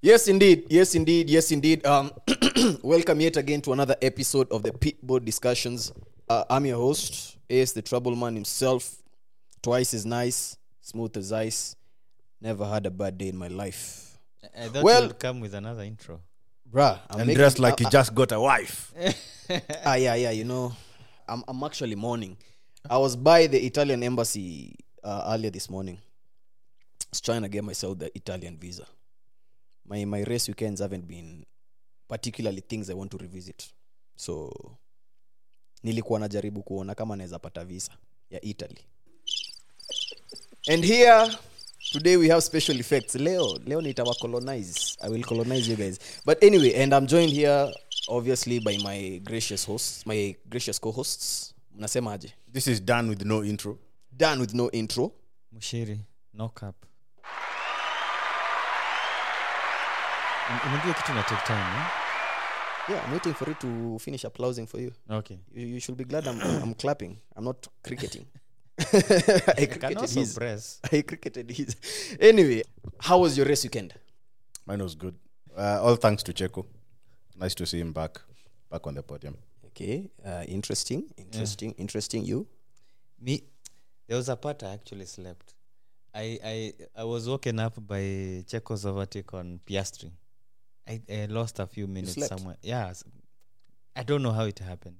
Yes, indeed. Yes, indeed. Yes, indeed. Um, welcome yet again to another episode of the Pitboard Discussions. Uh, I'm your host, Ace the Trouble Man himself. Twice as nice, smooth as ice. Never had a bad day in my life. I thought Well- you would come with another intro. Bruh, I'm and making- dressed like he uh, just got a wife. Ah, yeah, yeah, you know, I'm, I'm actually mourning. I was by the Italian embassy uh, earlier this morning. I was trying to get myself the Italian visa. My my race weekends haven't been particularly things I want to revisit. So nilikuwa najaribu kuona kama naweza pata visa ya Italy. And here today we have special effects. Leo leo nitawa colonize. I will colonize you guys. But anyway, and I'm joined here obviously by my gracious hosts, my gracious co-hosts. Mnasemaje? This is done with no intro. Done with no intro. Mushiri, no cap. Unajua kitu na take time, eh? Yeah, I'm waiting for you to finish applauding for you. Okay. You, you should be glad I'm, I'm clapping. I'm not cricketing. I cricketed his. press. I cricketed his. Anyway, how was your race weekend? Mine was good. Uh, all thanks to Checo. Nice to see him back, back on the podium. Okay, uh, interesting, interesting, interesting. You? Me, there was a part I actually slept. I, I, I was woken up by Checo's overtake on Piastri. I, I lost a few minutes slept? somewhere. Yeah. I don't know how it happened.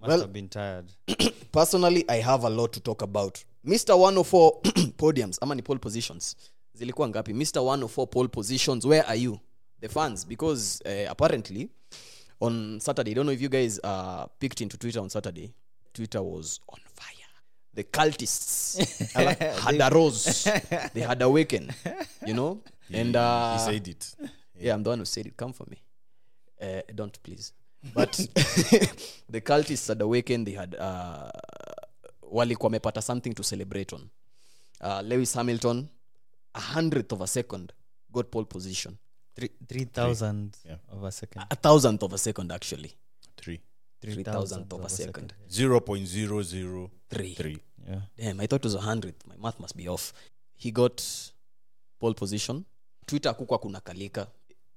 Must Well- have been tired. personally i have a lot to talk about mr 104 podiums ama ni pole positions zilikuwa ngapi mr 104 pole positions where are you the fans because uh, apparently on saturday i don't know if you guys uh, picked into twitter on saturday twitter was on fire the cultists had arose they had awakened you know and uh, he said it. Yeah, I'm the one who said it. Come for me. Uh, don't please. But the cultists had awakened. They had uh, walikuwa wamepata something to celebrate on. Uh, Lewis Hamilton, a hundredth of a second, got pole position. Three, 3,000 Yeah. of a second. A thousandth of a second, actually. Three. Three 3,000 thousandth of a second. Zero point zero zero Three. three. Yeah. Damn, I thought it was a hundredth. My math must be off. He got pole position. Twitter kukwa kuna kalika.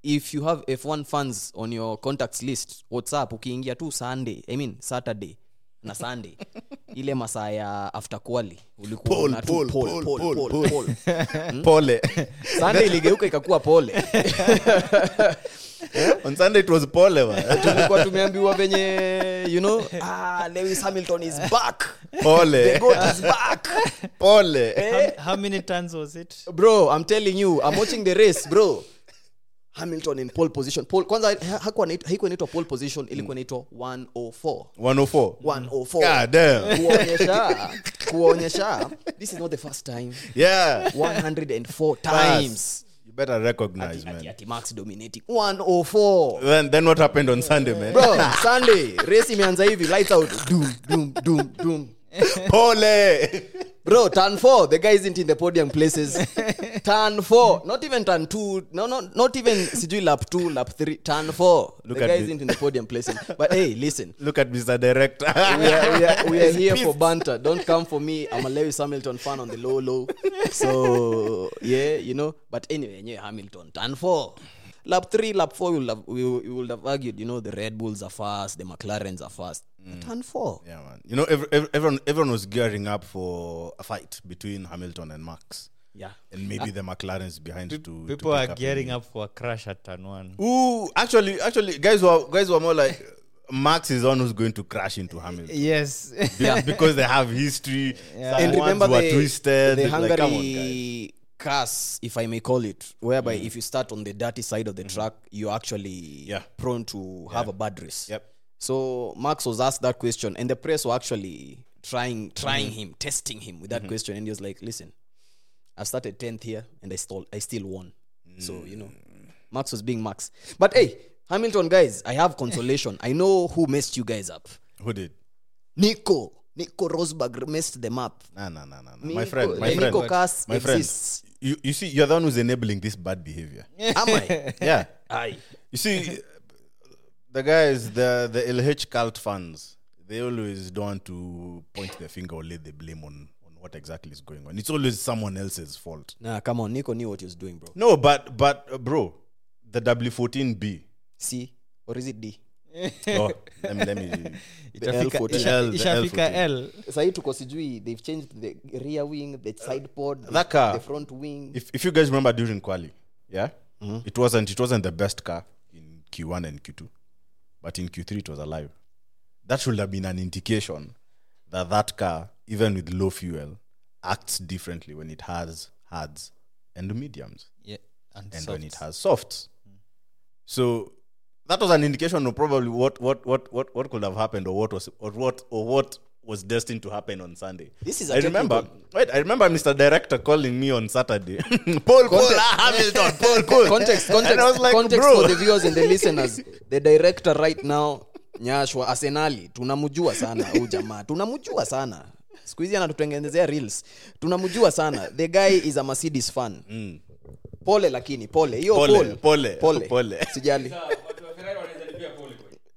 If you have F1 fans on your contacts list, WhatsApp ukiingia tu Sunday, I mean Saturday na Sunday. ile masaa ya after quali ulikuwa Pole, unaona tu pole, pole, pole, pole, pole, pole, pole. Pole. Sunday iligeuka ikakuwa pole. on Sunday it was pole. Tulikuwa tumeambiwa venye you know, ah, Lewis Hamilton is back. The Pole. goat is back. Pole. How, how many tons was it? bro i'm telling you i'm watching the race bro hamilton in pole position. Pole, kwanza haikuwa inaitwa pole position ilikuwa inaitwa 104 104 104 kuonyesha kuonyesha this is not the first time. Yeah. 104 times. You better recognize, ati, man. ati max dominating. 104 Then, then what happened on Sunday, man? bro sunday race imeanza hivi lights out. Doom doom doom doom. Pole. bro turn four. The guy isn't in the podium places. Turn four. Not even turn two. No, no not even sijui lap two lap three. Turn four. Look the guy isn't in the podium places. But hey listen. Look at Mr. Director. we are, we are, we are here for banter. Don't come for me. I'm a lewis hamilton fan on the low low. So yeah you know. But anyway yeah, hamilton. Turn 4 lap 3 lap 4 we will have, we, we would have argued you know the red bulls are fast the mclarens are fast mm. But turn 4 Yeah, man. You know, every, every, everyone, everyone was gearing up for a fight between Hamilton and Max. yeah And maybe ah. the McLarens behind to to People pick are up gearing up for a crash at turn one. Ooh, actually, actually, guys were guys were more like Max is the one who's going to crash into Hamilton Yes. Be- because they have history. Yeah. And remember were the, twisted. the like, Hungary come on, guys. Curse, if I may call it, whereby mm. if you start on the dirty side of the mm. track, you're actually Yeah. prone to have a bad race. Yep. So Max was asked that question, and the press were actually trying mm-hmm. trying him, testing him with that mm-hmm. question, and he was like, "Listen, I started tenth here, and I still I still won. So you know, mm. Max was being Max. But hey, Hamilton guys, I have consolation. I know who messed you guys up. Who did? Nico, Nico Rosberg messed them up. Nah, nah, nah, nah. nah. Nico, My friend, my friend, Nico curse my friend. exists. You, you see, you're the one who's enabling this bad behavior. Am I? yeah. Aye. You see, the guys, the the LH cult fans, they always don't want to point their finger or lay the blame on on what exactly is going on. It's always someone else's fault. Nah, come on. Nico knew what he was doing, bro. No, but but uh, bro, the W14B. C or is it D? Oh, let me, let me Itafika- L14. isha- L, the ishafika L14. Tuko sijui they've changed the rear wing, the side pod, the, That car. the front wing. if if you guys remember during quali, yeah, Mm-hmm. it wasn't it wasn't the best car in Q1 and Q2, but in Q3 it was alive. That should have been an indication that that car, even with low fuel, acts differently when it has hards and mediums, Yeah, and, and when it has softs. So that was an indication of probably what what what what, what could have happened or what was or what or what was destined to happen on Sunday. This is a I remember. technical- Wait, I remember Mr. Director calling me on Saturday. Paul, Cole ah, Hamilton, Paul, Cole. context, context, And I was like, context bro. for the viewers and the listeners. The director right now, Nyashwa Arsenali, tunamjua sana huyu jamaa, tunamjua sana. Siku hizi anatutengenezea reels. Tunamjua sana. The guy is a Mercedes fan. Pole lakini, pole. Hiyo Pole, pole. pole, Pole. pole. Sijali.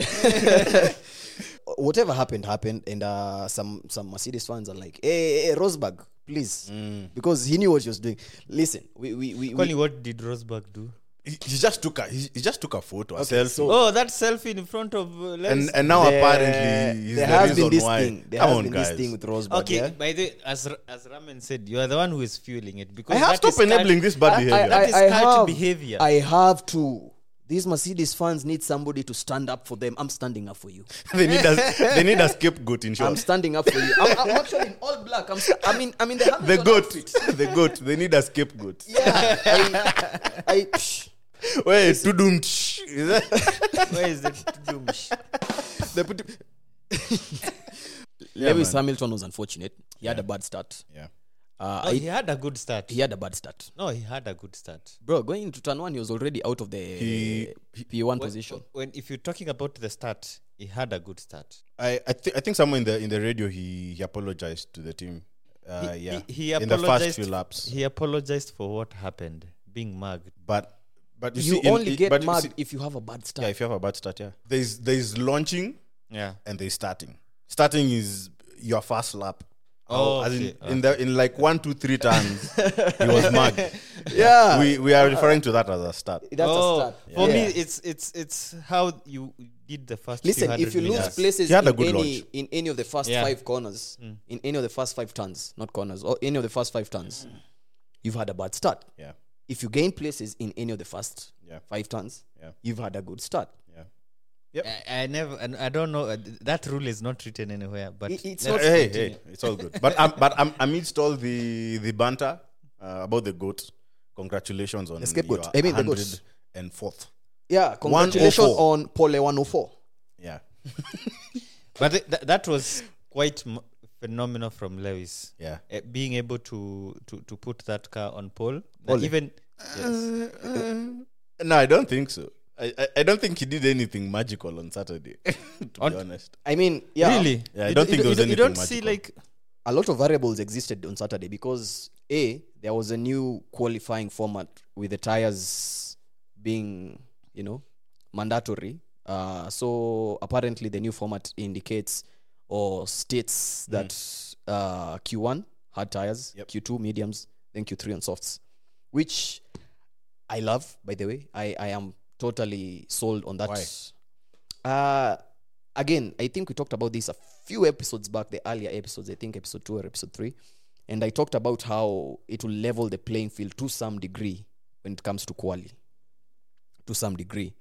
Whatever happened happened and uh, some some Mercedes fans are like, "Hey, hey, hey Rosberg, please." Because he knew what he was doing. Listen, we we we, we Kwani what did Rosberg do? He, he just took a he, he just took a photo, a selfie, so- Oh, that selfie in front of uh, Lewis. and and now There- apparently he's there the has been this why. thing. There Come has on, been guys. this thing with Rosberg. okay, yeah? by the as as Raman said, you are the one who is fueling it because I have that stopped is cult- enabling this bad behavior. I That is cult behavior. I have to. These Mercedes fans need somebody to stand up for them. I'm standing up for you. they need a they need a scapegoat in short. I'm standing up for you. I'm, I'm actually in all black. I'm. sta- I mean, I'm in the The goat, outfit. the goat. They need a scapegoat. Yeah. I. I psh, Wait, tudum. tsh. Is that- Where is? Doomsh. they put. Yeah, Lewis man. Hamilton was unfortunate. He had a bad start. Yeah. Uh, No, I- he had a good start. he had a bad start. No, he had a good start. Bro, going into turn one, he was already out of the He- P1 When, position. when if you're talking about the start, he had a good start. I I, thi- I think somewhere in the in the radio he, he apologized to the team. Uh, he, yeah, he, he in the apologized. first few laps. He apologized for what happened, being mugged. but but you, You see, only in- get but you see- if you have a bad start. yeah, if you have a bad start, yeah. There's there's launching Yeah. and there's starting. Starting is your first lap. Oh, oh, as in, okay, in the in like one, two, three turns, he was mugged. yeah. We we are referring to that as a start. That's oh, a start. For me, it's it's it's how you did the first. Listen, if you hundred lose meters. places He had a in any launch. in any of the first Yeah. five corners, mm. in any of the first five turns, not corners, or any of the first five turns, you've had a bad start. Yeah, If you gain places in any of the first Yeah. five turns, Yeah. you've had a good start. Yeah. I, I never, and I don't know. uh, That rule is not written anywhere, but It- it's Hey, not hey, continue. hey, it's all good. But um, but um, amidst all the the banter uh, about the goat, congratulations on The scapegoat. I mean the goat. and fourth. Yeah, congratulations on Pole 104. Yeah, but th- th- that was quite m- phenomenal from Lewis. yeah. Uh, being able to, to to put that car on pole, Pole. even yes. No, I don't think so. I, I, I don't think he did anything magical on Saturday. to On- be honest, I mean, yeah, really, Yeah, I You don't d- think you, there was d- you anything don't see magical. like a lot of variables existed on Saturday because a there was a new qualifying format with the tires being you know mandatory. Uh, so apparently the new format indicates or states that uh, Q1 hard tires, Yep. Q2 mediums, then Q3 on softs, which I love. By the way, I I am totally sold on that. Why? Uh again, I think we talked about this a few episodes back, the earlier episodes, I think episode two or episode three. And I talked about how it will level the playing field to some degree when it comes to quality. To some degree.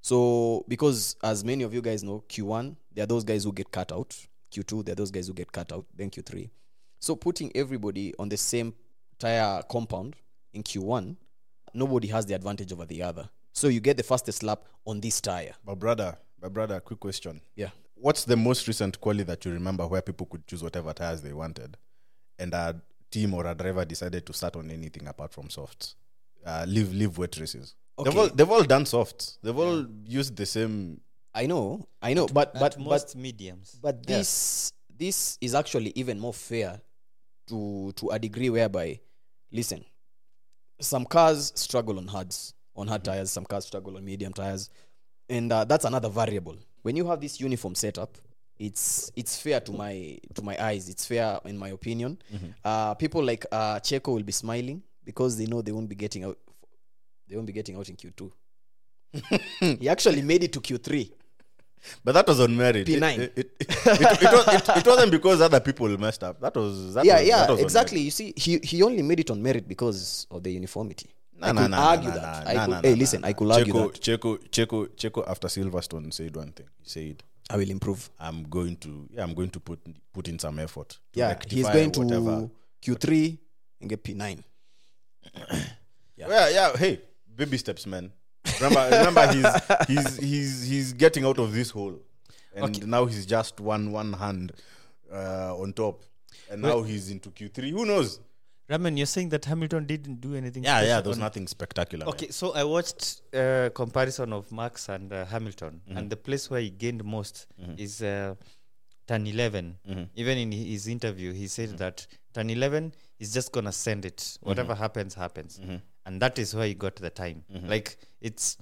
So because as many of you guys know, Q1, there are those guys who get cut out. Q2, there are those guys who get cut out, then Q3. So putting everybody on the same tire compound in Q1, nobody has the advantage over the other. So you get the fastest lap on this tire. my brother, my brother. Quick question: Yeah. What's the most recent quality that you remember where people could choose whatever tires they wanted, and a team or a driver decided to start on anything apart from softs? Uh, leave leave wet races. They've all they've all done softs. They've all used the same. I know, I know, but at but most but mediums. but this this is actually even more fair to to a degree whereby, listen, some cars struggle on hards on hard tires, some cars struggle on medium tires, and uh, that's another variable. When you have this uniform setup, it's it's fair to my to my eyes. It's fair in my opinion. Mm-hmm. Uh, people like uh, Checo will be smiling because they know they won't be getting out. They won't be getting out in Q two. he actually made it to Q three. But that was on merit. P9. It, it, it, it, was, wasn't because other people messed up. That was that Yeah, was, yeah, that was exactly. You see, he he only made it on merit because of the uniformity. Nah, I nah, could nah, argue nah, that. nah, I nah, could, nah, hey, nah, listen, nah, I could argue Checo, that. Checo, Checo, Checo after Silverstone said one thing. He said, I will improve. "I'm going to, yeah, I'm going to put put in some effort." Yeah, he's rectify going to. Q three and get P nine. Yeah, yeah. Hey, baby steps, man. Remember, remember, he's he's he's he's getting out of this hole, and now he's just one one hand uh, on top, and now he's into Q three. Who knows? Raman, you're saying that Hamilton didn't do anything. Yeah, yeah. There was nothing spectacular. man. Okay, so I watched uh, comparison of Max and uh, Hamilton, Mm-hmm. and the place where he gained most is uh, turn 11. Mm-hmm. Even in his interview, he said that turn 11 is just gonna send it. Mm-hmm. Whatever happens, happens, and that is where he got the time. Mm-hmm. Like it's,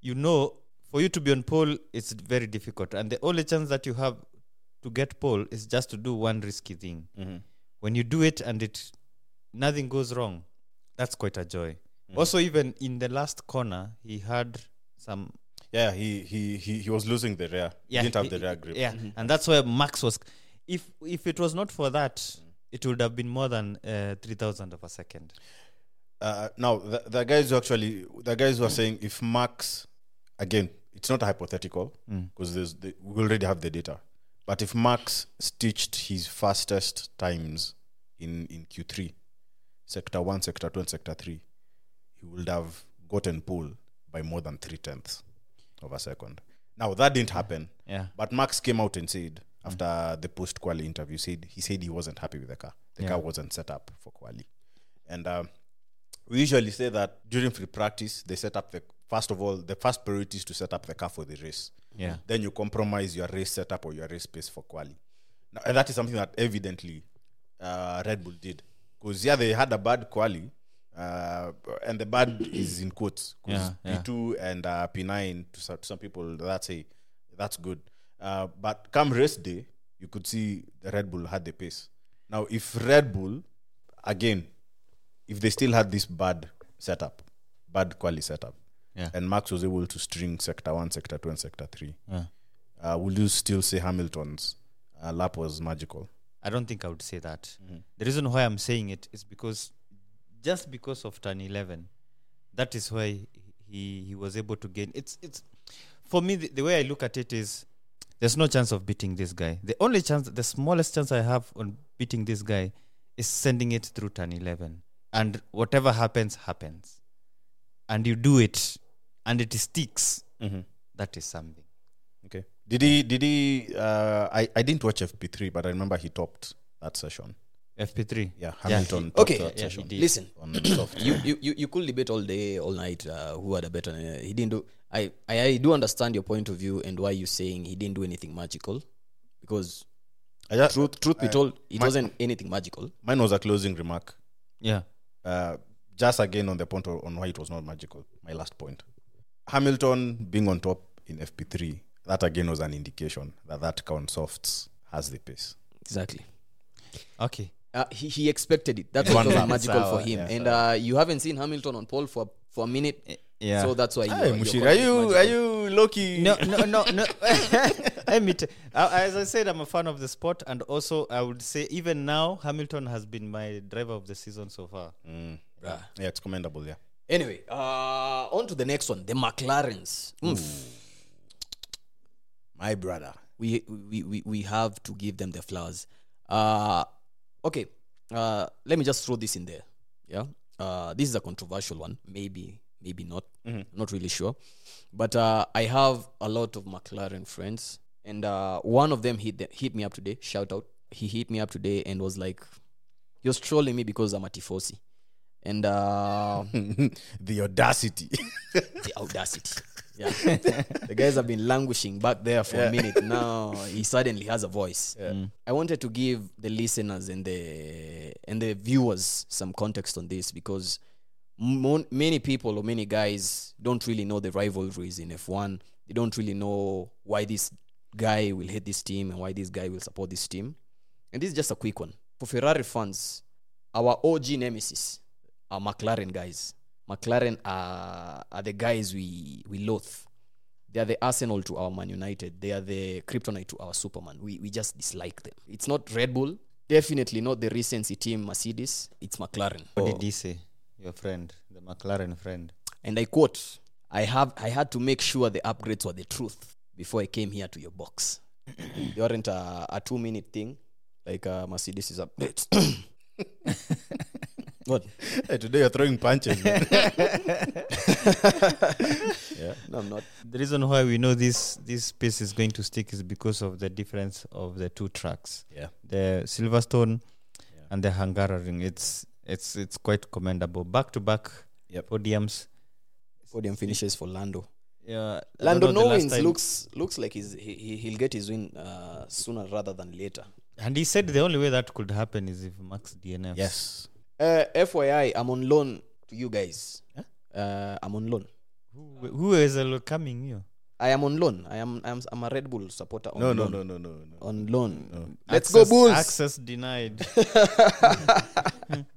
you know, for you to be on pole, it's very difficult, and the only chance that you have to get pole is just to do one risky thing. Mm-hmm. When you do it and it nothing goes wrong, that's quite a joy. Mm-hmm. Also, even in the last corner, he had some. Yeah, he he he he was losing the rear. Yeah, he didn't have he- the rear grip. Yeah, and that's where Max was. If if it was not for that, it would have been more than uh, three thousand of a second. Uh, now the, the guys who actually the guys who are saying if Max again, it's not a hypothetical because there's the, we already have the data. But if Max stitched his fastest times in in Q three, sector one, sector two, and sector three, he would have gotten pole by more than three tenths of a second. Now that didn't happen. Yeah. But Max came out and said after the post quali interview, said he said he wasn't happy with the car. The car wasn't set up for quali, and um, we usually say that during free practice they set up the first of all the first priority is to set up the car for the race. Yeah. Then you compromise your race setup or your race pace for quali. Now, and that is something that evidently uh, Red Bull did because yeah they had a bad quali. Uh, and the bad is in quotes because Yeah, yeah. P2 and uh, P9 to some, to some people that's a that's good. Uh, but come race day, you could see the Red Bull had the pace. Now, if Red Bull, again, if they still had this bad setup, bad quality setup, Yeah. and Max was able to string sector one, sector two, and sector three, Yeah. uh, will you still say Hamilton's uh, lap was magical? I don't think I would say that. Mm-hmm. The reason why I'm saying it is because just because of turn 11, that is why he he was able to gain. It's it's for me the, the way I look at it is there's no chance of beating this guy. The only chance, the smallest chance I have on beating this guy is sending it through turn 11, and whatever happens happens, and you do it, and it sticks. That is something. Okay. Did he? Did he? Uh, I I didn't watch FP3, but I remember he topped that session. FP3. Yeah, Yeah, Hamilton. he- Okay, that yeah, he did. Listen, on soft. you, you, you, you could debate all day, all night, uh, who had a better. Uh, he didn't do. I, I, I do understand your point of view and why you're saying he didn't do anything magical, because I just, truth, truth be told, it my- wasn't anything magical. mine was a closing remark. Yeah. Uh, just again on the point of, on why it was not magical. My last point. Hamilton being on top in FP3, that again was an indication that that car on softs has the pace. Exactly. Okay. Uh, he, he expected it. That's One what was lap. magical Sawa, for him. yeah, and uh, you haven't seen Hamilton on pole for for a minute. yeah. So that's why you. Hey, you're Mushir, are you magical. are you lucky? no, no, no, no. Let me uh, as I said, I'm a fan of the sport, and also I would say even now Hamilton has been my driver of the season so far. Mm. Bruh. Yeah, it's commendable. Yeah. Anyway, uh, on to the next one. The McLarens. Mm. My brother. we, we, we, we have to give them the flowers. Uh, okay, uh, let me just throw this in there. Yeah, uh, this is a controversial one. Maybe, maybe not. I'm not really sure. But uh, I have a lot of McLaren friends, and uh, one of them hit the, hit me up today. Shout out! He hit me up today and was like, was trolling me because I'm a tifosi, and uh, the audacity. the audacity. Yeah. the guys have been languishing back there for a minute. Now he suddenly has a voice. Mm. I wanted to give the listeners and the and the viewers some context on this because mon- many people or many guys don't really know the rivalries in F1. They don't really know why this guy will hate this team and why this guy will support this team. And this is just a quick one. For Ferrari fans, our OG nemesis are McLaren guys. McLaren are, are the guys we, we loathe. They are the Arsenal to our Man United. They are the kryptonite to our Superman. We, we just dislike them. It's not Red Bull. Definitely not the recency team Mercedes. It's McLaren. What did he say? Your friend, the McLaren friend. and I quote, I have I had to make sure the upgrades were the truth before I came here to your box. they weren't a, a two minute thing like uh, Mercedes is upgrades. what? Hey, today you're throwing punches. man. yeah. No, I'm not. The reason why we know this this space is going to stick is because of the difference of the two tracks, Yeah. the Silverstone Yeah. and the Hungaroring. It's it's it's quite commendable. Back to back Yep. podiums. Podium finishes for Lando. Yeah, Lando don't know the no wins looks looks like he's, he he- he'll get his win uh, sooner rather than later. and he said the only way that could happen is if Max DNF. Yes. Uh, FYI, I'm on loan to you guys. Uh, I'm on loan. Who, who is uh, coming here? I am on loan. I am I'm, I'm a Red Bull supporter on No, no, loan. no, no, no, no. On loan. No. Let's Access- go Bulls. Access denied.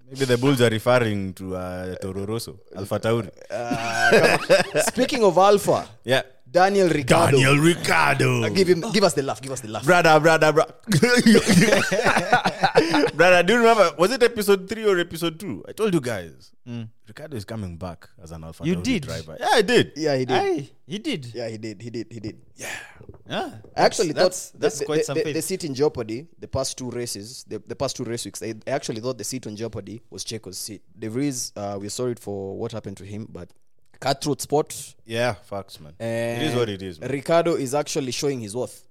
Maybe the Bulls are referring to uh, Toro Rosso, Alpha Tauri. Uh. Speaking of Alpha, Yeah. Daniel Ricciardo. Ricardo. Uh, give him, give us the laugh. Give us the laugh. brother, brother, brother. brother, do you remember? Was it episode three or episode two? I told you guys. Mm. Ricciardo is coming back as an Alpha You Tauri did? driver. Yeah, I did. Yeah, he did. Aye, he did. Yeah, he did. He did. He did. Ah, I actually that's, thought that's the, quite the, some the, faith. the seat in jeopardy. The past two races, the, the past two race weeks, I, I actually thought the seat on jeopardy was Checo's seat. De Vries, uh, we're sorry for what happened to him, but cutthroat spot. Yeah, facts, man. And it is what it is. Man. Ricciardo is actually showing his worth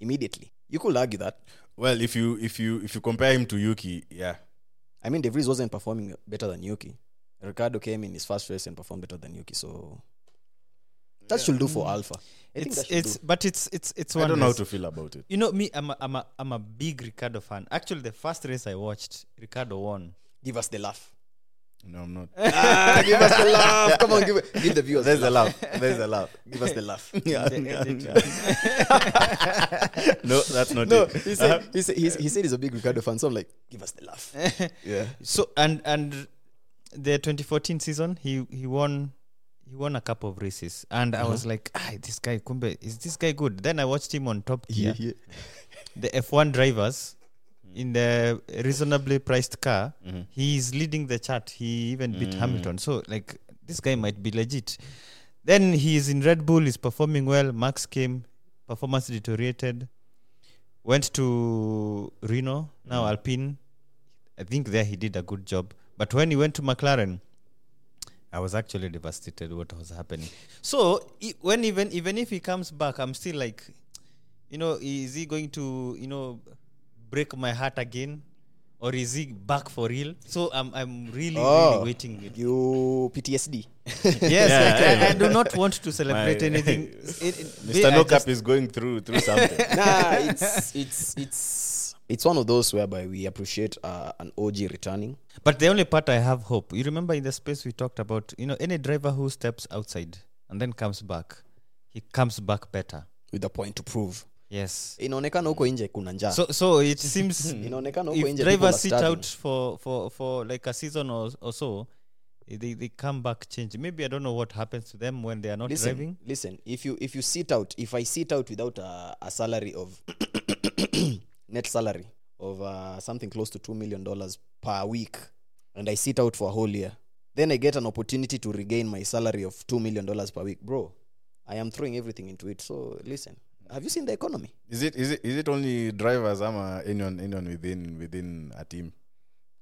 immediately. You could argue that. Well, if you if you if you compare him to Yuki, yeah, I mean, De Vries wasn't performing better than Yuki. Ricciardo came in his first race and performed better than Yuki. So that should do for Alpha. I it's it's do. but it's it's it's one. I don't know how to feel about it. You know me, I'm a, I'm a I'm a big Ricciardo fan. Actually, the first race I watched, Ricciardo won. Give us the laugh. No, I'm not. ah, give us the laugh. Come on, give it. Give the viewers. There's the a laugh. There's a laugh. Give us the laugh. Yeah, no, that's not no, it. he said, he, said, he, he said he's a big Ricciardo fan. So I'm like, give us the laugh. yeah. So and and the 2014 season, he he won. He won a couple of races, and I was like, "Ah, this guy, Kumbe, is this guy good?" Then I watched him on Top Gear, yeah. the F1 drivers in the reasonably priced car. Mhm. is leading the chart. He even beat Mm. Hamilton. So like this guy might be legit. Then he is in Red Bull. He's performing well. Max came, performance deteriorated. Went to Renault now Mm. Alpine. I think there he did a good job. But when he went to McLaren, I was actually devastated what was happening. So when even even if he comes back, I'm still like, you know, is he going to you know break my heart again, or is he back for real? So I'm I'm really Oh. really waiting. You PTSD. yes, Yeah, like, I, I do not want to celebrate My- anything. It- it- Mr. are No Cap is going through through something. nah, it's it's it's it's one of those whereby we appreciate uh, an OG returning. But the only part I have hope. You remember in the space we talked about, you know, any driver who steps outside and then comes back, he comes back better. with a point to prove Yes. inaonekana huko nje kuna njaa So so it seems inaonekana huko nje drivers sit out for, for, for like a season or, or so, they, they come back change. Maybe I don't know what happens to them when they are not listen, driving. listen if you if you sit out if i sit out without a, a salary of net salary of uh, something close to 2 million dollars per week and i sit out for a whole year then i get an opportunity to regain my salary of 2 million dollars per week bro i am throwing everything into it so listen have you seen the economy Is it is it is it only drivers ama anyone anyone within within a team?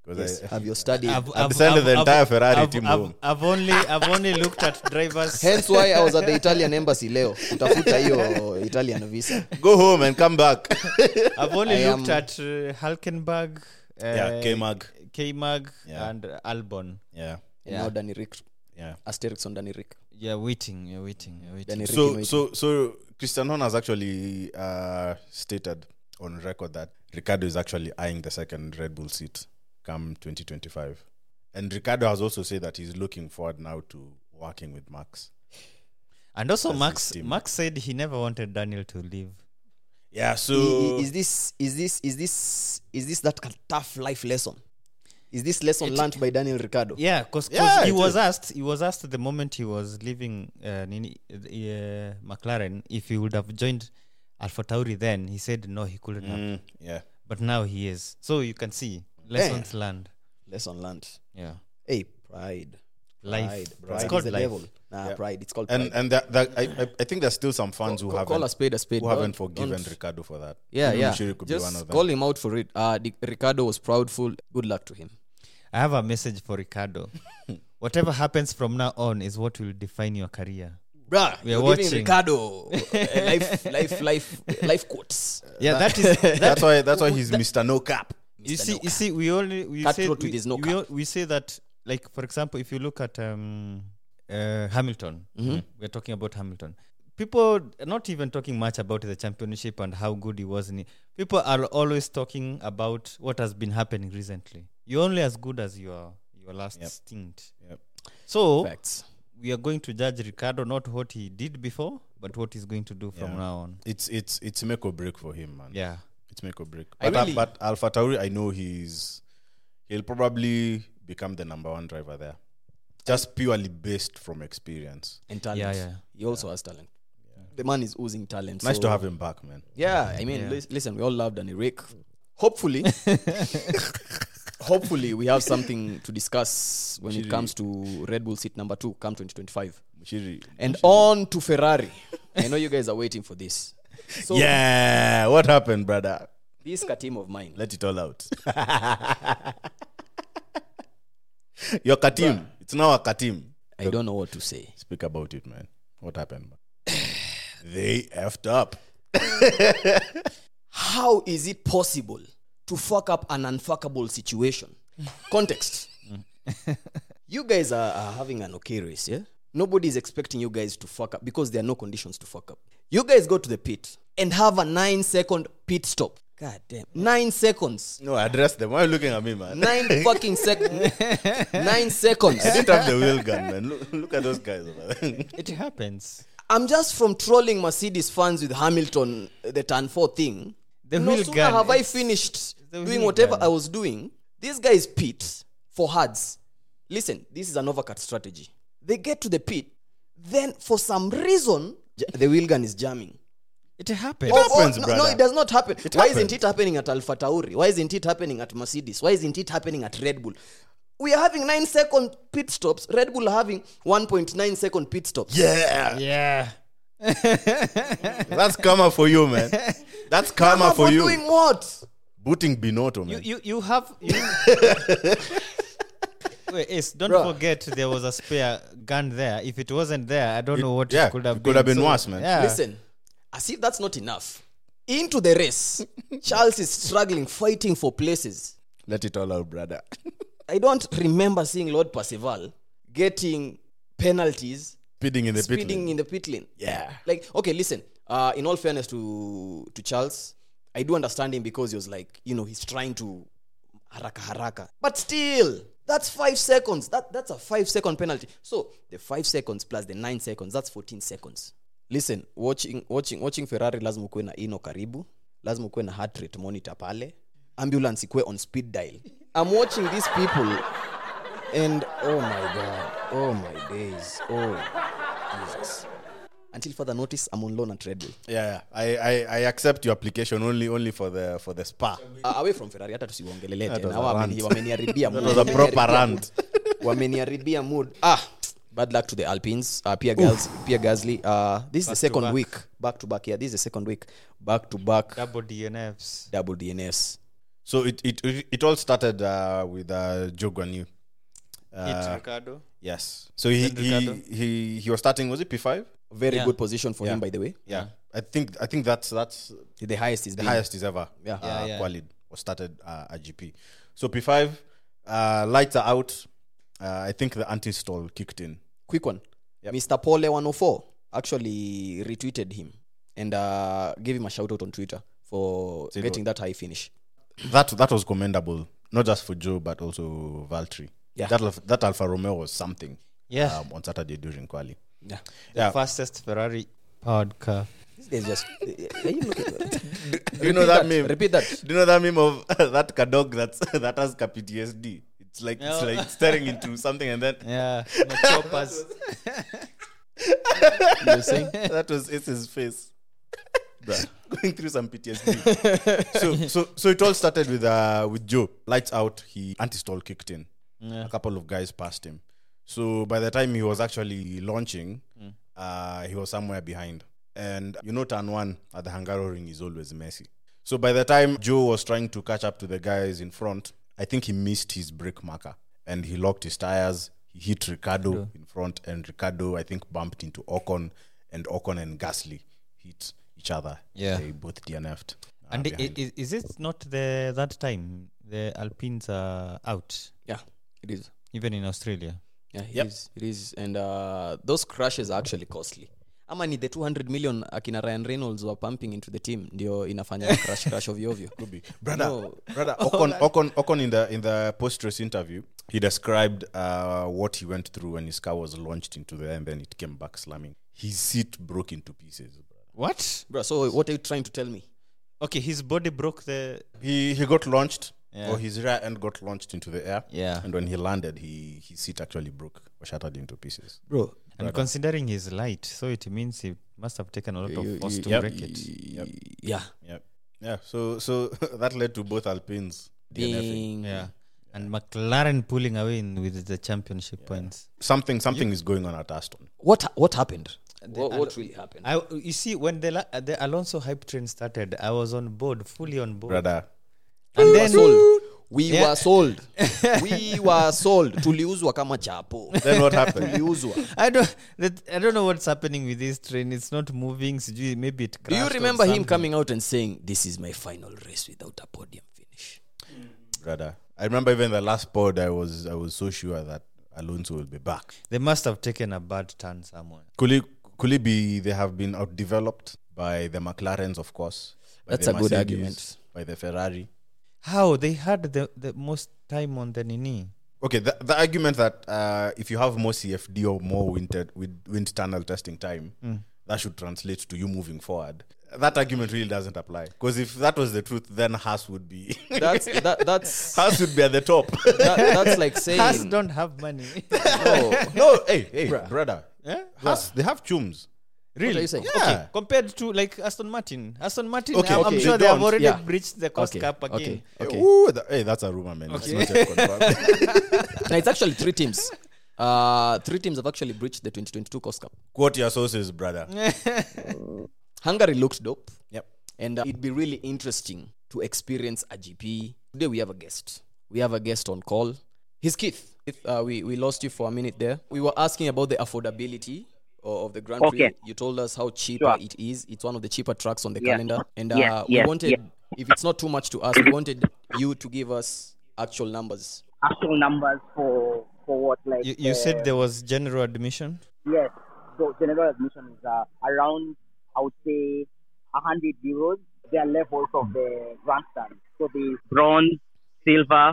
Because yes. have you studied I've, I've the entire Ferrari I've, team I've. I've only I've only looked at drivers. hence why i was at the italian embassy leo kutafuta hiyo italian visa go home and come back. I've only I looked am- at uh, Hulkenberg, uh, Yeah, K-Mag. K-Mag Yeah. and Albon. Yeah. Yeah. now danny rick yeah. asterix on danny rick Yeah, waiting, you're waiting, you're waiting. Danny So so so Christian Horner has actually uh, stated on record that Ricciardo is actually eyeing the second Red Bull seat come 2025. And Ricciardo has also said that he's looking forward now to working with Max. And also, Max. Max said he never wanted Daniel to leave. Yeah, so I- i- is this is this is this is this that tough life lesson? Is this lesson learned by Daniel Ricardo? Yeah, because Yeah, he was is. asked. He was asked the moment he was leaving uh, Nini, uh, McLaren if he would have joined Alpha Tauri. Then he said no, he couldn't have. Mm, yeah. But now he is. So you can see lessons learned. Lesson learned. Yeah, Hey, pride. Life. Pride. It's called is the life. devil. Nah, Yeah. pride. It's called And pride. and that, that I, I I think there's still some fans who Call- haven't call a spade a spade. who Don't- haven't forgiven don't- Ricciardo for that. Yeah, Even yeah. Mushiri could be one of Just them. call him out for it. Uh, Di- Ricciardo was proudful. Good luck to him. I have a message for Ricciardo. Whatever happens from now on is what will define your career. Bruh, We are watching. Ricciardo uh, life, life, life, life quotes. Yeah, that is. That's why that's why he's Mr. No Cap. you see, No you see, we only we Cut say we, with no we, cap. we say that, like for example, if you look at um, uh, Hamilton, Mm-hmm. we're talking about Hamilton. People are not even talking much about the championship and how good he was in it. People are always talking about what has been happening recently. You're only as good as your your last Yep. stint. Yep. So Facts. we are going to judge Ricciardo not what he did before, but what he's going to do from Yeah. now on. It's it's it's make or break for him, man. Yeah. It's make or break. I But, uh, but Alpha Tauri, I know he's he'll probably become the number one driver there, just purely based from experience. And talent. Yeah, yeah. He also has talent. The man is oozing talent. Nice so- to have him back, man. Yeah, I mean, Yeah. lis- listen, we all love Danny Rick. Hopefully, hopefully, we have something to discuss when it comes to Red Bull seat number two, come 2025. Mushiri. And on to Ferrari. I know you guys are waiting for this. So, yeah, what happened, brother? this team of mine, Let it all out. Your Katim. It's now a Katim. I don't know what to say. Speak about it, man. What happened? man? they effed up. How is it possible to fuck up an unfuckable situation? Context. you guys are, are having an okay race, yeah? Nobody is expecting you guys to fuck up because there are no conditions to fuck up. You guys go to the pit and have a nine second pit stop. God damn. Nine seconds. No, address them. Why are you looking at me, man? Nine fucking seconds. Nine seconds. I didn't have the wheel gun, man. Look, look at those guys over there. It happens. I'm just from trolling Mercedes fans with Hamilton, the turn four thing. The no wheel sooner gun, have I finished doing whatever gun. I was doing. These guys pit for hards. Listen, this is an overcut strategy. They get to the pit, then for some reason, the wheel gun is jamming. It happens. Oh, oh, happens, no, brother. no, it does not happen. It Why happens. isn't it happening at Alpha Tauri? Why isn't it happening at Mercedes? Why isn't it happening at Red Bull? We are having nine second pit stops. Red Bull are having 1.9 second pit stops. yeah, Yeah. that's karma for you, man. That's karma But for you. doing what? Booting Binotto, You man. you you have you Wait, Ace, don't Bruh. forget there was a spare gun there. If it wasn't there, I don't know what yeah, could have it been. could have been So, worse, man. Yeah. Listen, as if that's not enough. Into the race, Charles is struggling, fighting for places. Let it all out, brother. I don't remember seeing Lord Perceval getting penalties Speeding in the pit speeding lane. in the pit lane. Yeah. Like, okay, listen. Uh, in all fairness to to Charles, I do understand him because he was like, you know, he's trying to haraka haraka. But still, that's five seconds. That that's a five second penalty. So the five seconds plus the nine seconds, that's 14 seconds. Listen, watching watching watching Ferrari lazima ukuwe na ino karibu, lazima ukuwe na heart rate monitor pale, ambulance ikuwe on speed dial. I'm watching these people and oh my god, oh my days, oh Jesus. Until further notice, I'm on loan at Red Bull. Yeah, yeah. I, I, I accept your application only only for the for the spa. Uh, away from Ferrari, hata tusiwaongelele na. Wameniharibia. Wameniharibia mood. Ah, bad luck to the Alpines. Uh, Pierre, Gas- Pierre Gasly. Uh, this is the Back to second back. week. Back to back. Yeah, this is the second week. Back to back. Double DNFs. Double DNS. So it it it, it all started uh, with uh, Zhou Guanyu. Hit Uh, Ricciardo. yes. So he, Then he he he was starting. Was it P five? Very Yeah. good position for Yeah. him, by the way. Yeah. I think I think that's that's The highest is the highest is ever. Yeah. uh, Yeah, yeah. qualid was started uh, at GP. So P five, uh, lights are out. Uh, I think the anti stall kicked in. Quick one. Mr. Pole 104 actually retweeted him and uh, gave him a shout out on Twitter for Say getting that high finish. That that was commendable, not just for Zhou but also Valtteri. Yeah. That Alf- that Alfa Romeo was something. Yeah. Um, on Saturday during quali. Yeah. The Yeah. fastest Ferrari powered car. This guy's just. Are you looking Do you know that, that, meme? repeat that. Do you know that meme of that dog that's that has PTSD? It's like it's like staring into something and then Yeah, the choppers. You're saying? that was it's his face. Bruh, Going through some PTSD. so so so it all started with uh with Zhou. Lights out, he anti-stall kicked in. A couple of guys passed him. So by the time he was actually launching, uh, he was somewhere behind. And you know, turn one at the Hungaroring is always messy. So by the time Zhou was trying to catch up to the guys in front, I think he missed his brake marker and he locked his tires. He hit Ricciardo in front, and Ricciardo, I think, bumped into Ocon, and Ocon and Gasly hit each other. Yeah. They both DNF'd. uh, And i- behind. i- is it not the that time the Alpines are out, Yeah, it is. even in Australia? Yeah, it Yep. is. It is. And uh, those crashes are actually costly. Ama ni the 200 million akina Ryan Reynolds were pumping into the team ndio inafanya crash crash ovyo ovyo. Could be. Brother, No. brother, Ocon, Ocon, Ocon in the in the post race interview, he described uh, what he went through when his car was launched into the air and then it came back slamming. His seat broke into pieces. brother. What? Bro, so what are you trying to tell me? Okay, his body broke the. He he got launched, Yeah. or his rear end got launched into the air. Yeah. And when he landed, he his seat actually broke or shattered into pieces. Bro, And considering he's light, so it means he must have taken a lot of force to Yep. break it. yeah. Yep. Yeah. So so that led to both Alpines. DNFing. Being Yeah. And McLaren pulling away in with the championship points. Something something is going on at Aston. what what happened? What, what really happened? I, you see, when the La- the Alonso hype train started, I was on board, fully on board. Brother. And then sold. We Yeah. were sold. we were sold. Tuliuzwa kama chapo. Then what happened? Tuliuzwa. I don't, that, I don't know what's happening with this train. It's not moving. sijui, Maybe it Do you remember him coming out and saying, "This is my final race without a podium finish"? brother. I remember even the last pod I was I was so sure that Alonso will be back. They must have taken a bad turn somewhere. Could it, could it be they have been outdeveloped by the McLarens, of course? That's the a good argument. By the Ferrari. How they had the, the most time on the Nini? Okay, the, the argument that uh, if you have more CFD or more wind, wind, wind tunnel testing time, that should translate to you moving forward. That argument really doesn't apply. Because if that was the truth, then Haas would be That's that, that's Haas would be at the top. that, that's like Haas saying don't have money. no. no, hey, hey, brother. yeah? Haas, they have chums. What are you saying? Yeah. Okay, compared to like Aston Martin. Aston Martin, Okay, I'm, I'm sure They they have already yeah. breached the cost Okay, cap again. okay, okay. Ooh, the- hey, that's a rumor, man. It's not confirmed. No, it's actually three teams. Uh, three teams have actually breached the 2022 Cost cap. Quote your sources, brother. Hungary looked dope, Yep. and uh, it'd be really interesting to experience a GP. Today we have a guest. We have a guest on call. He's Keith. Keith, Uh, we we lost you for a minute there. We were asking about the affordability o- of the Grand Prix. Okay. You told us how cheap Sure. it is. It's one of the cheaper tracks on the Yeah. calendar, and uh, Yeah, we yeah, wanted, yeah. if it's not too much to ask, we wanted you to give us actual numbers. actual numbers for for what like You, you uh, said there was general admission. yes so general admission is uh, around i would say 100 euros there are levels of the grandstand so the bronze silver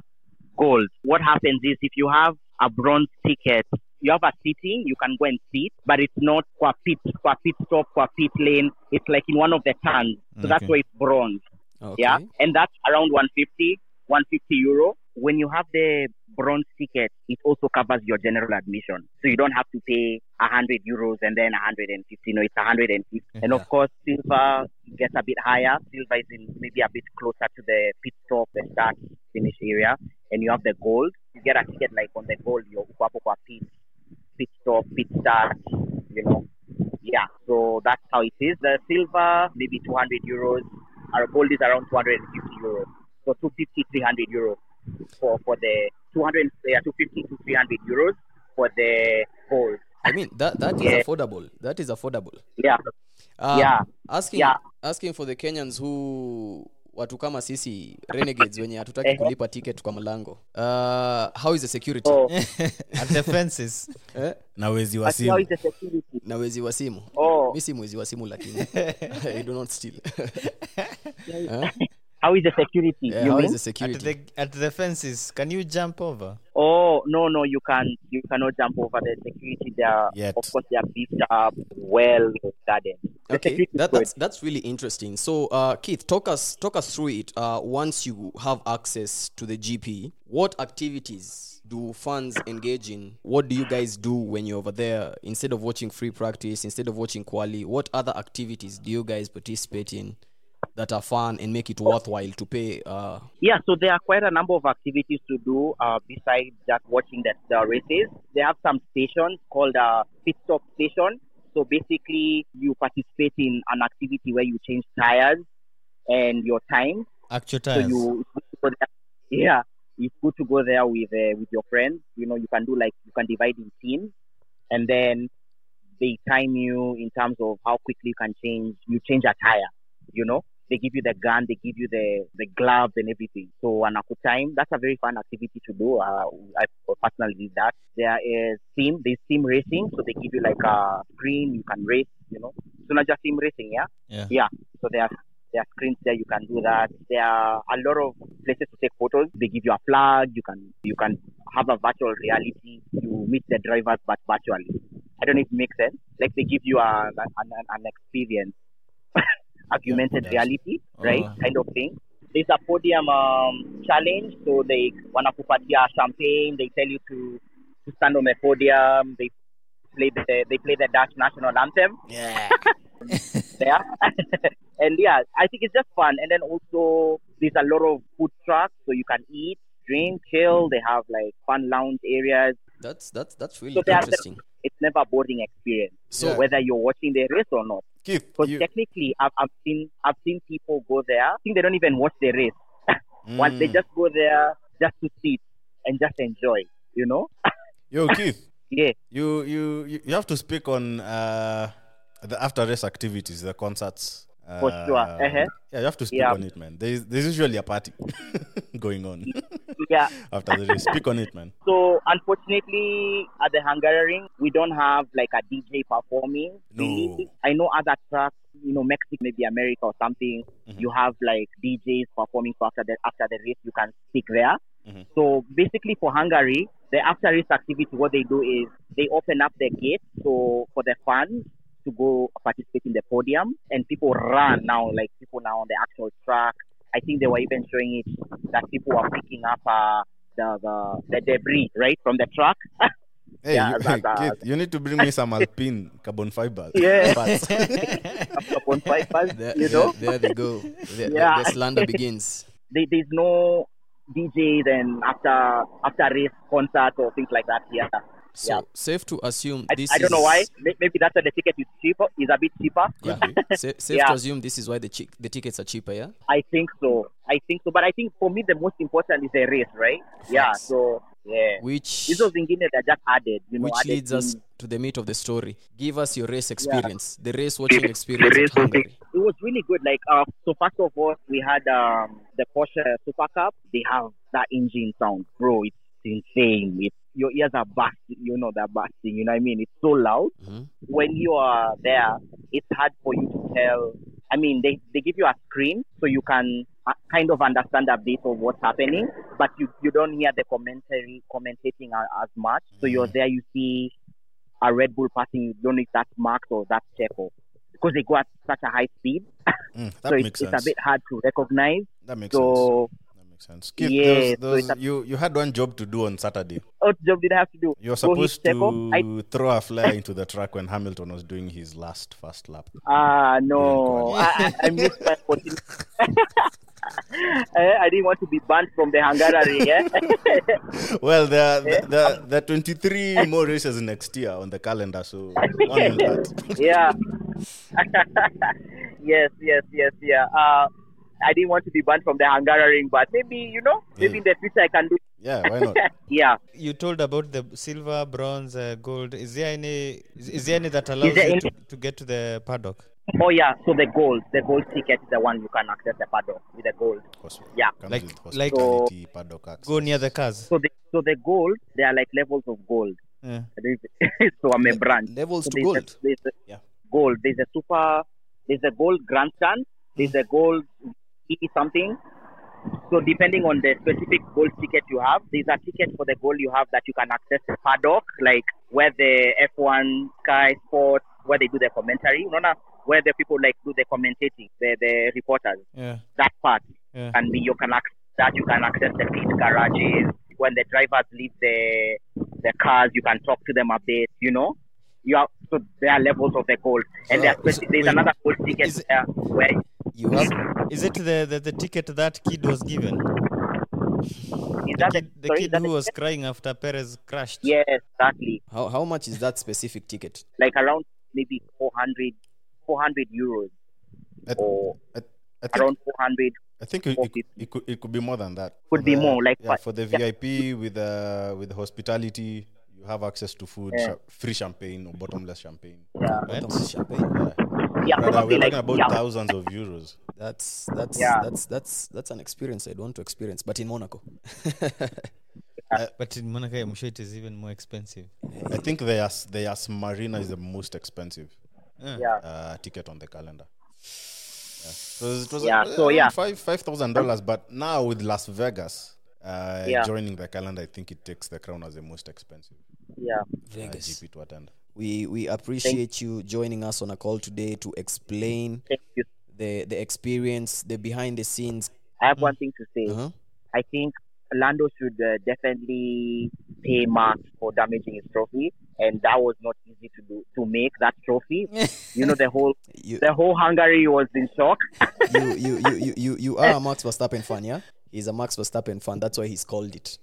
gold what happens is if you have a bronze ticket you have a seating you can go and sit but it's not qua pit qua pit stop qua pit lane it's like in one of the turns so that's why it's bronze Okay. Yeah, and that's around 150, 150 euro. When you have the bronze ticket, it also covers your general admission, so you don't have to pay 100 euros and then 150. No, it's 150. And of course, silver gets a bit higher. Silver is in maybe a bit closer to the pit stop, the start finish area, and you have the gold. You get a ticket like on the gold, you're hapo kwa pit, pit stop, pit start, you know. Yeah, so that's how it is. The silver, maybe 200 euros. Our gold is around 250 euros. So 250, 300 euros for, for the 200, yeah, 250 to 300 euros for the gold. I mean that that is Yeah. affordable. That is affordable. Yeah. Uh, Yeah. Asking Yeah. asking for the Kenyans who watu kama sisi renegades wenye hatutaki kulipa ticket kwa mlango. Uh, how is the security? Oh, At the fences. Eh? na wezi wa simu? Na wezi wa simu. Oh, Mi si mwezi wa simu lakini I do not steal. how is the security? Yeah, you how mean? is the At security? the at the fences. Can you jump over? Oh no no you can you cannot jump over the security. They are Yet. of course they are beefed up, well guarded. Okay, security is that, good. that's that's really interesting. So, uh, Keith, talk us talk us through it. Uh, once you have access to the GP, what activities do fans engage in? What do you guys do when you're over there? Instead of watching free practice, instead of watching quali, what other activities do you guys participate in that are fun and make it worthwhile to pay? Uh, Yeah, so there are quite a number of activities to do uh, besides just watching the, the races. They have some stations called a pit stop station. So basically, you participate in an activity where you change tires and your time. Actual So you, it's good to go yeah, it's good to go there with uh, with your friends. You know, you can do like you can divide in teams, and then they time you in terms of how quickly you can change. You change a tire. You know, they give you the gun, they give you the the gloves and everything. So an aqua time, that's a very fun activity to do. Uh, I personally did that. There is sim, there's sim racing, so they give you like a screen, you can race. You know, so not just sim racing, yeah. Yeah. Yeah. So there are there are screens there you can do that. There are a lot of places to take photos. They give you a flag. You can you can have a virtual reality. You meet the drivers but virtually. I don't know if it makes sense. Like they give you a, an, an, an experience, augmented reality, right? Uh-huh. Kind of thing. There's a podium um, challenge. So they wanna wanakupatia champagne. They tell you to, to stand on the podium. They play the they play the Dutch national anthem yeah. there. and yeah, I think it's just fun. And then also there's a lot of food trucks, so you can eat, drink, chill. They have like fun lounge areas. That's that's that's really So they are- interesting. It's never a boring experience. So Yeah. whether you're watching the race or not, Keith, because you- technically I've, I've seen I've seen people go there. I think they don't even watch the race. Once they Mm. just go there just to sit and just enjoy. You know? Yo, Keith, Yeah. you, you you you have to speak on uh, the after race activities, the concerts. For Uh, sure. Uh-huh. Yeah, you have to speak Yeah. on it, man. There's there's usually a party going on Yeah. after the race. Speak on it, man. So unfortunately, at the Hungaroring, we don't have like a DJ performing. No. really. I know other tracks, you know, Mexico, maybe America or something. Mhm. You have like DJs performing. So after the after the race, you can speak there. Mhm. So basically, for Hungary, the after race activity, what they do is they open up the gate so for the fans to go participate in the podium, and people run now, like people now on the actual track. I think they were even showing it that people were picking up uh, the, the the debris right from the truck. Hey, Yeah, you, that- that- Keith, you need to bring me some Alpine carbon fiber. Yeah. parts. upon fibers, There, you know, there they go. The, the- Yeah. the slander begins. there, there's no DJs and after after race concert or things like that here. So Yeah. safe to assume I, this I don't know why. Maybe that's why the ticket is cheaper. Is a bit cheaper. Yeah. Sa- safe Yeah. to assume this is why the chi- the tickets are cheaper, yeah? I think so. I think so. But I think for me the most important is the race, right? Yeah. So yeah. Which These are things that just added. You know, which added leads us to the meat of the story. Give us your race experience, the race watching experience race at Hungary. It was really good. Like, uh, so first of all, we had um, the Porsche Super Cup. They have that engine sound, bro. It's insane. It's, your ears are busting. You know, they're busting. You know what I mean? It's so loud. Mhm. When you are there, it's hard for you to tell. I mean, they, they give you a screen so you can uh, kind of understand a bit of what's happening, but you, you don't hear the commentary commentating as much. So you're there, you see a Red Bull passing, you don't know if that's Max or that's Checo because they go at such a high speed. Mm, that so it's, makes it's sense. a bit hard to recognize. that makes sense. So, That makes sense. Keith, Yeah, there was- so there was- it's a- you you had one job to do on Saturday. what job did I have to do? You were supposed to? I- throw a flare into the track when Hamilton was doing his last fast lap. Ah, no, I, I, missed my. Eh, I didn't want to be banned from the Hungary. Yeah? Well, there are, there, are- there are 23 more races next year on the calendar, so yeah. yes, yes, yes, yeah. Uh, I didn't want to be banned from the Hungary, but maybe you know, maybe Yeah. in the future I can do. Yeah, why not? yeah. You told about the silver, bronze, uh, gold. Is there any? Is, is there any that allows you any- to, to get to the paddock? Oh yeah. So the gold, the gold ticket is the one you can access the paddock with the gold. Hos- Yeah. comes Like- with like- hospitality, paddock access. Go near the cars. So the so the gold, there are like levels of gold. Yeah. so I'm a brand. Levels So to there's gold. A, there's a Yeah. gold. There's a super. There's a gold grandstand. There's a gold something. So depending on the specific gold ticket you have, there's a ticket for the gold you have that you can access the paddock, like where the F1 Sky Sports, where they do the commentary. Unaona where the people like do the commentating, the the reporters. Yeah. That part Yeah. can be you can access that you can access the pit garages when the drivers leave the the cars. You can talk to them a bit. You know, you have so there are levels of the gold, and So- there's, there's wait, another gold ticket it- there where You have Is it the, the, the ticket that kid was given? is The that kid, the, the sorry, kid that who was ticket? crying after Perez crashed. Yes, exactly. how how much is that specific ticket? Like around maybe 400, 400 euros I, or I, I think, around 400 I think it, it, it could it could be more than that. Could For be the- more, like yeah, for the yeah. VIP with the with the hospitality, you have access to food, Yeah. cha- free champagne or bottomless champagne. Yeah, Bottomless champagne. Yeah, Brother, probably we're like talking about yeah, thousands of euros. That's that's Yeah. that's that's that's an experience I'd want to experience, but in Monaco. But in Monaco, I'm sure it is even more expensive. I think the Yas, the Yas Marina is the most expensive Uh, yeah. uh, ticket on the calendar. Yeah. So it was Yeah, uh, so yeah. five five thousand dollars. But now with Las Vegas uh, Yeah. joining the calendar, I think it takes the crown as the most expensive yeah. uh, Vegas. GP to attend. We we appreciate you joining us on a call today to explain Thank you. the the experience, the behind the scenes. I have one thing to say. Uh-huh. I think Lando should uh, definitely pay Max for damaging his trophy, and that was not easy to do to make that trophy. you know, the whole You, the whole Hungary was in shock. you, you, you, you, you, you are a Max Verstappen fan, yeah? He's a Max Verstappen fan. That's why he's called it.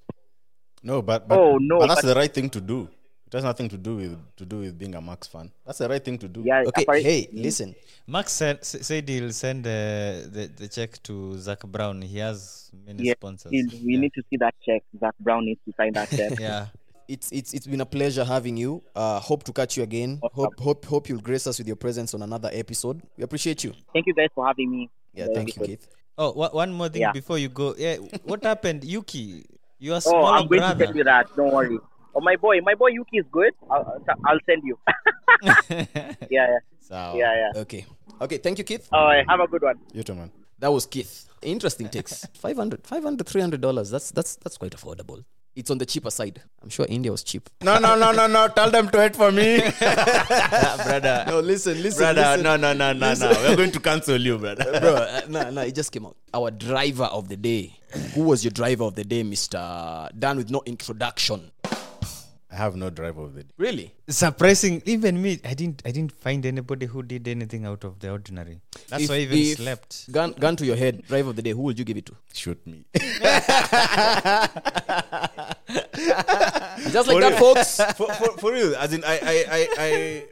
No, but, but Oh, no, but that's but- the right thing to do. It has nothing to do with to do with being a Max fan. That's the right thing to do. Yeah. Okay, apparently- hey, listen. Max said, said he'll send uh, the, the check to Zak Brown. He has many Yeah, sponsors. We we yeah. need to see that check. Zak Brown needs to sign that check. yeah. It's it's it's been a pleasure having you. Uh, hope to catch you again. Hope hope hope you'll grace us with your presence on another episode. We appreciate you. Thank you guys for having me. Yeah, Very thank you. Keith. Oh, wha- one more thing Yeah. before you go. Yeah, what happened, Yuki? Your Oh, small I'm going to brother. tell you that. Don't worry. Oh, my boy, my boy Yuki is good. I'll, I'll send you. yeah, yeah, so, yeah, yeah. Okay. Okay, thank you, Keith. All right, have a good one. You too, man. That was Keith. Interesting takes. 500 500 300 dollars. That's that's that's quite affordable. It's on the cheaper side. I'm sure India was cheap. No, no, no, no, no. Tell them to wait for me. brother. No, listen, listen, brother, listen. no, no, no, no, no. We're going to cancel you, brother. bro. Uh, no, no, it just came out. Our driver of the day. Who was your driver of the day, Mister? Done with no introduction. I have no driver of the day. Really? Surprising, even me, I didn't, I didn't find anybody who did anything out of the ordinary. That's If- why I even if- slept. Gun, gun to your head. Driver of the day. Who would you give it to? Shoot me. Just like that, folks. for, for, for real, as in, I, I, I, I,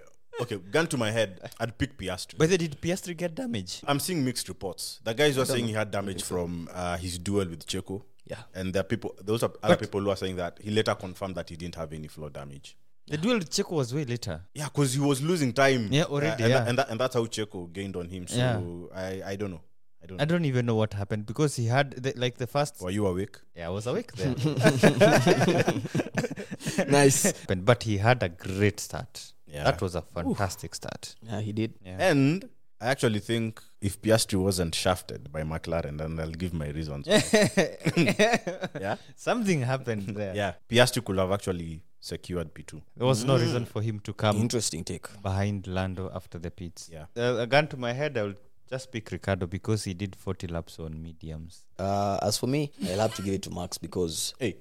okay, gun to my head, I'd pick Piastri. But did Piastri get damage? I'm seeing mixed reports. The guys were saying he had damage from uh, his duel with Checo. Yeah. And there are people, those are other people who are saying that he later confirmed that he didn't have any floor damage. The duel with Checo was way later. Yeah, because he was losing time. Yeah, Uh, already, and, yeah. That, and, that, and that's how Checo gained on him. So Yeah. I, I don't know. I don't I don't even know what happened because he had the, like the first. Were you awake? Yeah, I was awake there. nice. but, but he had a great start. Yeah. That was a fantastic start. Yeah, he did. Yeah. And I actually think if Piastri wasn't shafted by McLaren, then I'll give my reasons. yeah? Something happened there. Yeah. Piastri could have actually secured P2. There was no reason for him to come Interesting take. behind Lando after the pits. Yeah. Uh, a gun to my head, I will just pick Ricciardo because he did 40 laps on mediums. Uh, as for me, I'll have to give it to Max because Hey.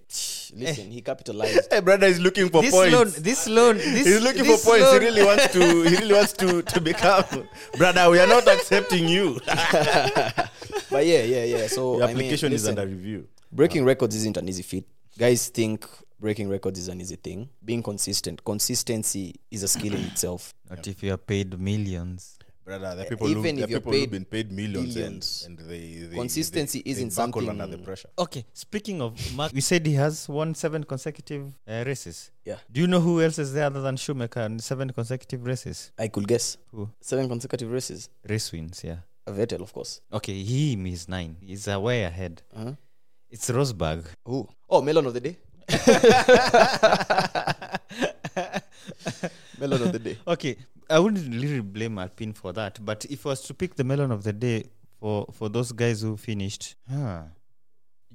listen, he capitalized. Hey, brother is looking for This points. loan, this loan, this He's looking this for points. loan- He really wants to. He really wants to to become. Brother, we are not accepting you. but yeah, yeah, yeah. So Your I mean, application is under review. breaking records isn't an easy feat. Guys think breaking records is an easy thing. Being consistent, consistency is a skill in itself. Not if you are paid millions. Brother, there are people, Even who, if you're are people who've paid been paid millions, billions. and, and they, they Consistency they, isn't they buckle something- under the pressure. Okay, speaking of Mark, we said he has won seven consecutive uh, races. Yeah, Do you know who else is there other than Schumacher in seven consecutive races? I could guess Who? seven consecutive races. Race wins, yeah. Vettel, of course. Okay, he is nine. He's uh, way ahead. Uh-huh. It's Rosberg. Who? Oh, melon of the day. melon of the day. Okay, I wouldn't really blame Alpine for that, but if I was to pick the melon of the day for for those guys who finished, huh,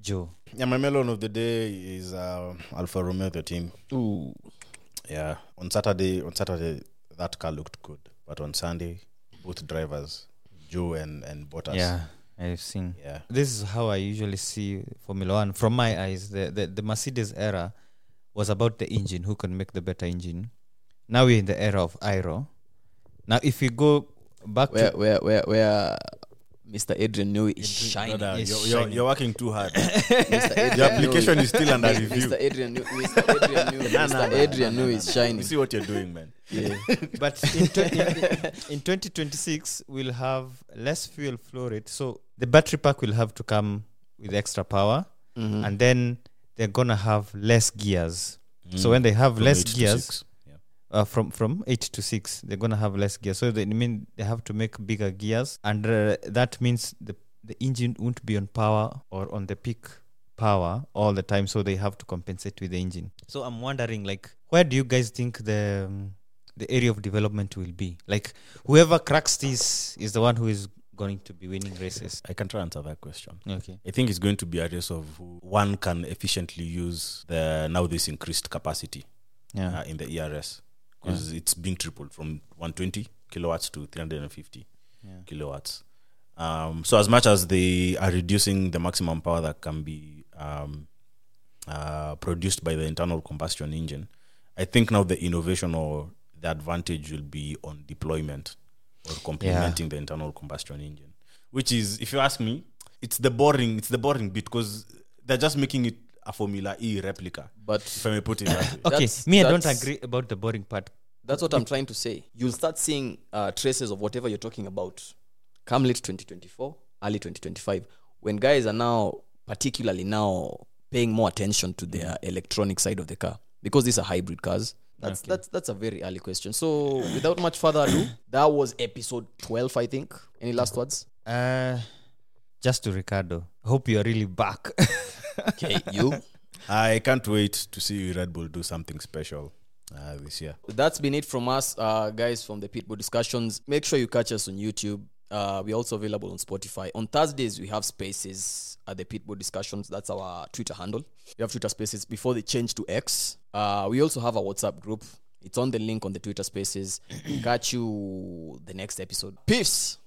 Zhou. Yeah, my melon of the day is uh, Alfa Romeo, the team. Ooh. Yeah, on Saturday, on Saturday, that car looked good, but on Sunday, both drivers, Zhou and and Bottas. Yeah, I've seen. yeah. This is how I usually see Formula One. From my eyes, the, the, the Mercedes era was about the engine, who can make the better engine. Now we're in the era of aero. Now, if you go back Where to where where where Mr. Adrian Newey is Adrian- shining. Brother, It's you're, you're, shining. you're working too hard. Mr. Adrian Your application is still under review. Mr. Adrian New, Mr. Adrian New, Nah, Mr. nah, nah, Adrian nah, New is shining. You see what you're doing, man. Yeah. but in, twen- in, in 2026 we'll have less fuel flow rate so the battery pack will have to come with extra power Mhm. and then they're gonna have less gears so Mm. when they have From less gears six. Yeah. Uh, from from 8 to 6 they're gonna have less gears so they mean they have to make bigger gears. And uh, that means the the engine won't be on power or on the peak power all the time. So they have to compensate with the engine. So i'm wondering like where do you guys think the um, the area of development will be? Like whoever cracks this is the one who is going to be winning races. I can try and answer that question. okay. I think it's going to be a race of who one can efficiently use the now this increased capacity yeah. uh, in the ERS because it's being tripled from 120 kilowatts to 350 yeah kilowatts. Um, so as much as they are reducing the maximum power that can be um, uh, produced by the internal combustion engine, I think now the innovation or the advantage will be on deployment or complementing the internal combustion engine. Which is, if you ask me, it's the boring, it's the boring bit because they're just making it a Formula E replica, But if I may put it that way. okay That's- me i don't agree about the boring part that's what I'm trying to say. You'll start seeing uh, traces of whatever you're talking about come late 2024, early 2025, when guys are now, particularly now, paying more attention to their electronic side of the car because these are hybrid cars. That's Okay. that's that's a very early question. So, without much further ado, that was episode 12, I think. Any last words? uh just to Ricciardo hope you're really back Okay, you. I can't wait to see you, Red Bull do something special uh, this year. that's been it from us, uh, guys, from the Pitbull discussions. Make sure you catch us on YouTube. Uh, we're also available on Spotify. On Thursdays, we have spaces at the Pitbull discussions. That's our Twitter handle. We have Twitter spaces before they change to X. Uh, we also have a WhatsApp group. It's on the link on the Twitter spaces. Catch you the next episode. Peace.